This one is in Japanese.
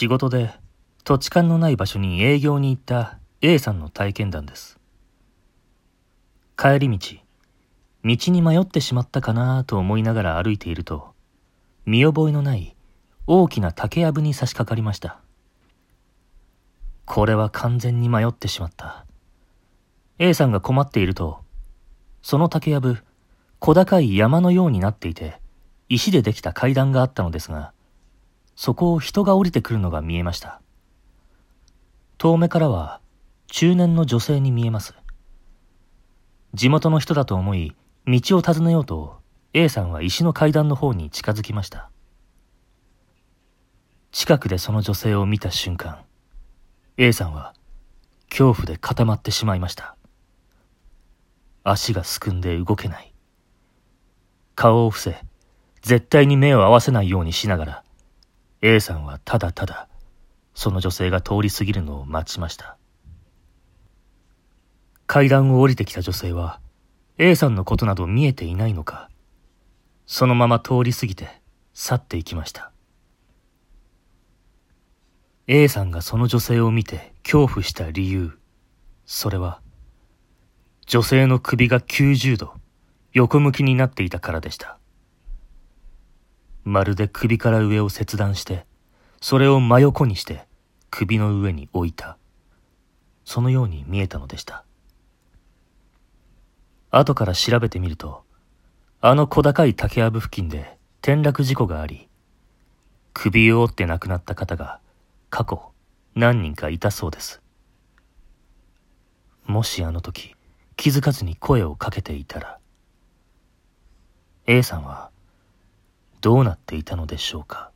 仕事で土地勘のない場所に営業に行った A さんの体験談です。帰り道、道に迷ってしまったかなと思いながら歩いていると、見覚えのない大きな竹やぶに差し掛かりました。これは完全に迷ってしまった。A さんが困っていると、その竹やぶ、小高い山のようになっていて、石でできた階段があったのですが、そこを人が降りてくるのが見えました。遠目からは中年の女性に見えます。地元の人だと思い、道を尋ねようと A さんは石の階段の方に近づきました。近くでその女性を見た瞬間、A さんは恐怖で固まってしまいました。足がすくんで動けない。顔を伏せ、絶対に目を合わせないようにしながら、A さんはただただ、その女性が通り過ぎるのを待ちました。階段を降りてきた女性は、A さんのことなど見えていないのか、そのまま通り過ぎて去っていきました。A さんがその女性を見て恐怖した理由、それは、女性の首が90度、横向きになっていたからでした。まるで首から上を切断して、それを真横にして首の上に置いた。そのように見えたのでした。後から調べてみると、あの小高い竹やぶ付近で転落事故があり、首を折って亡くなった方が過去何人かいたそうです。もしあの時気づかずに声をかけていたら、A さんはどうなっていたのでしょうか。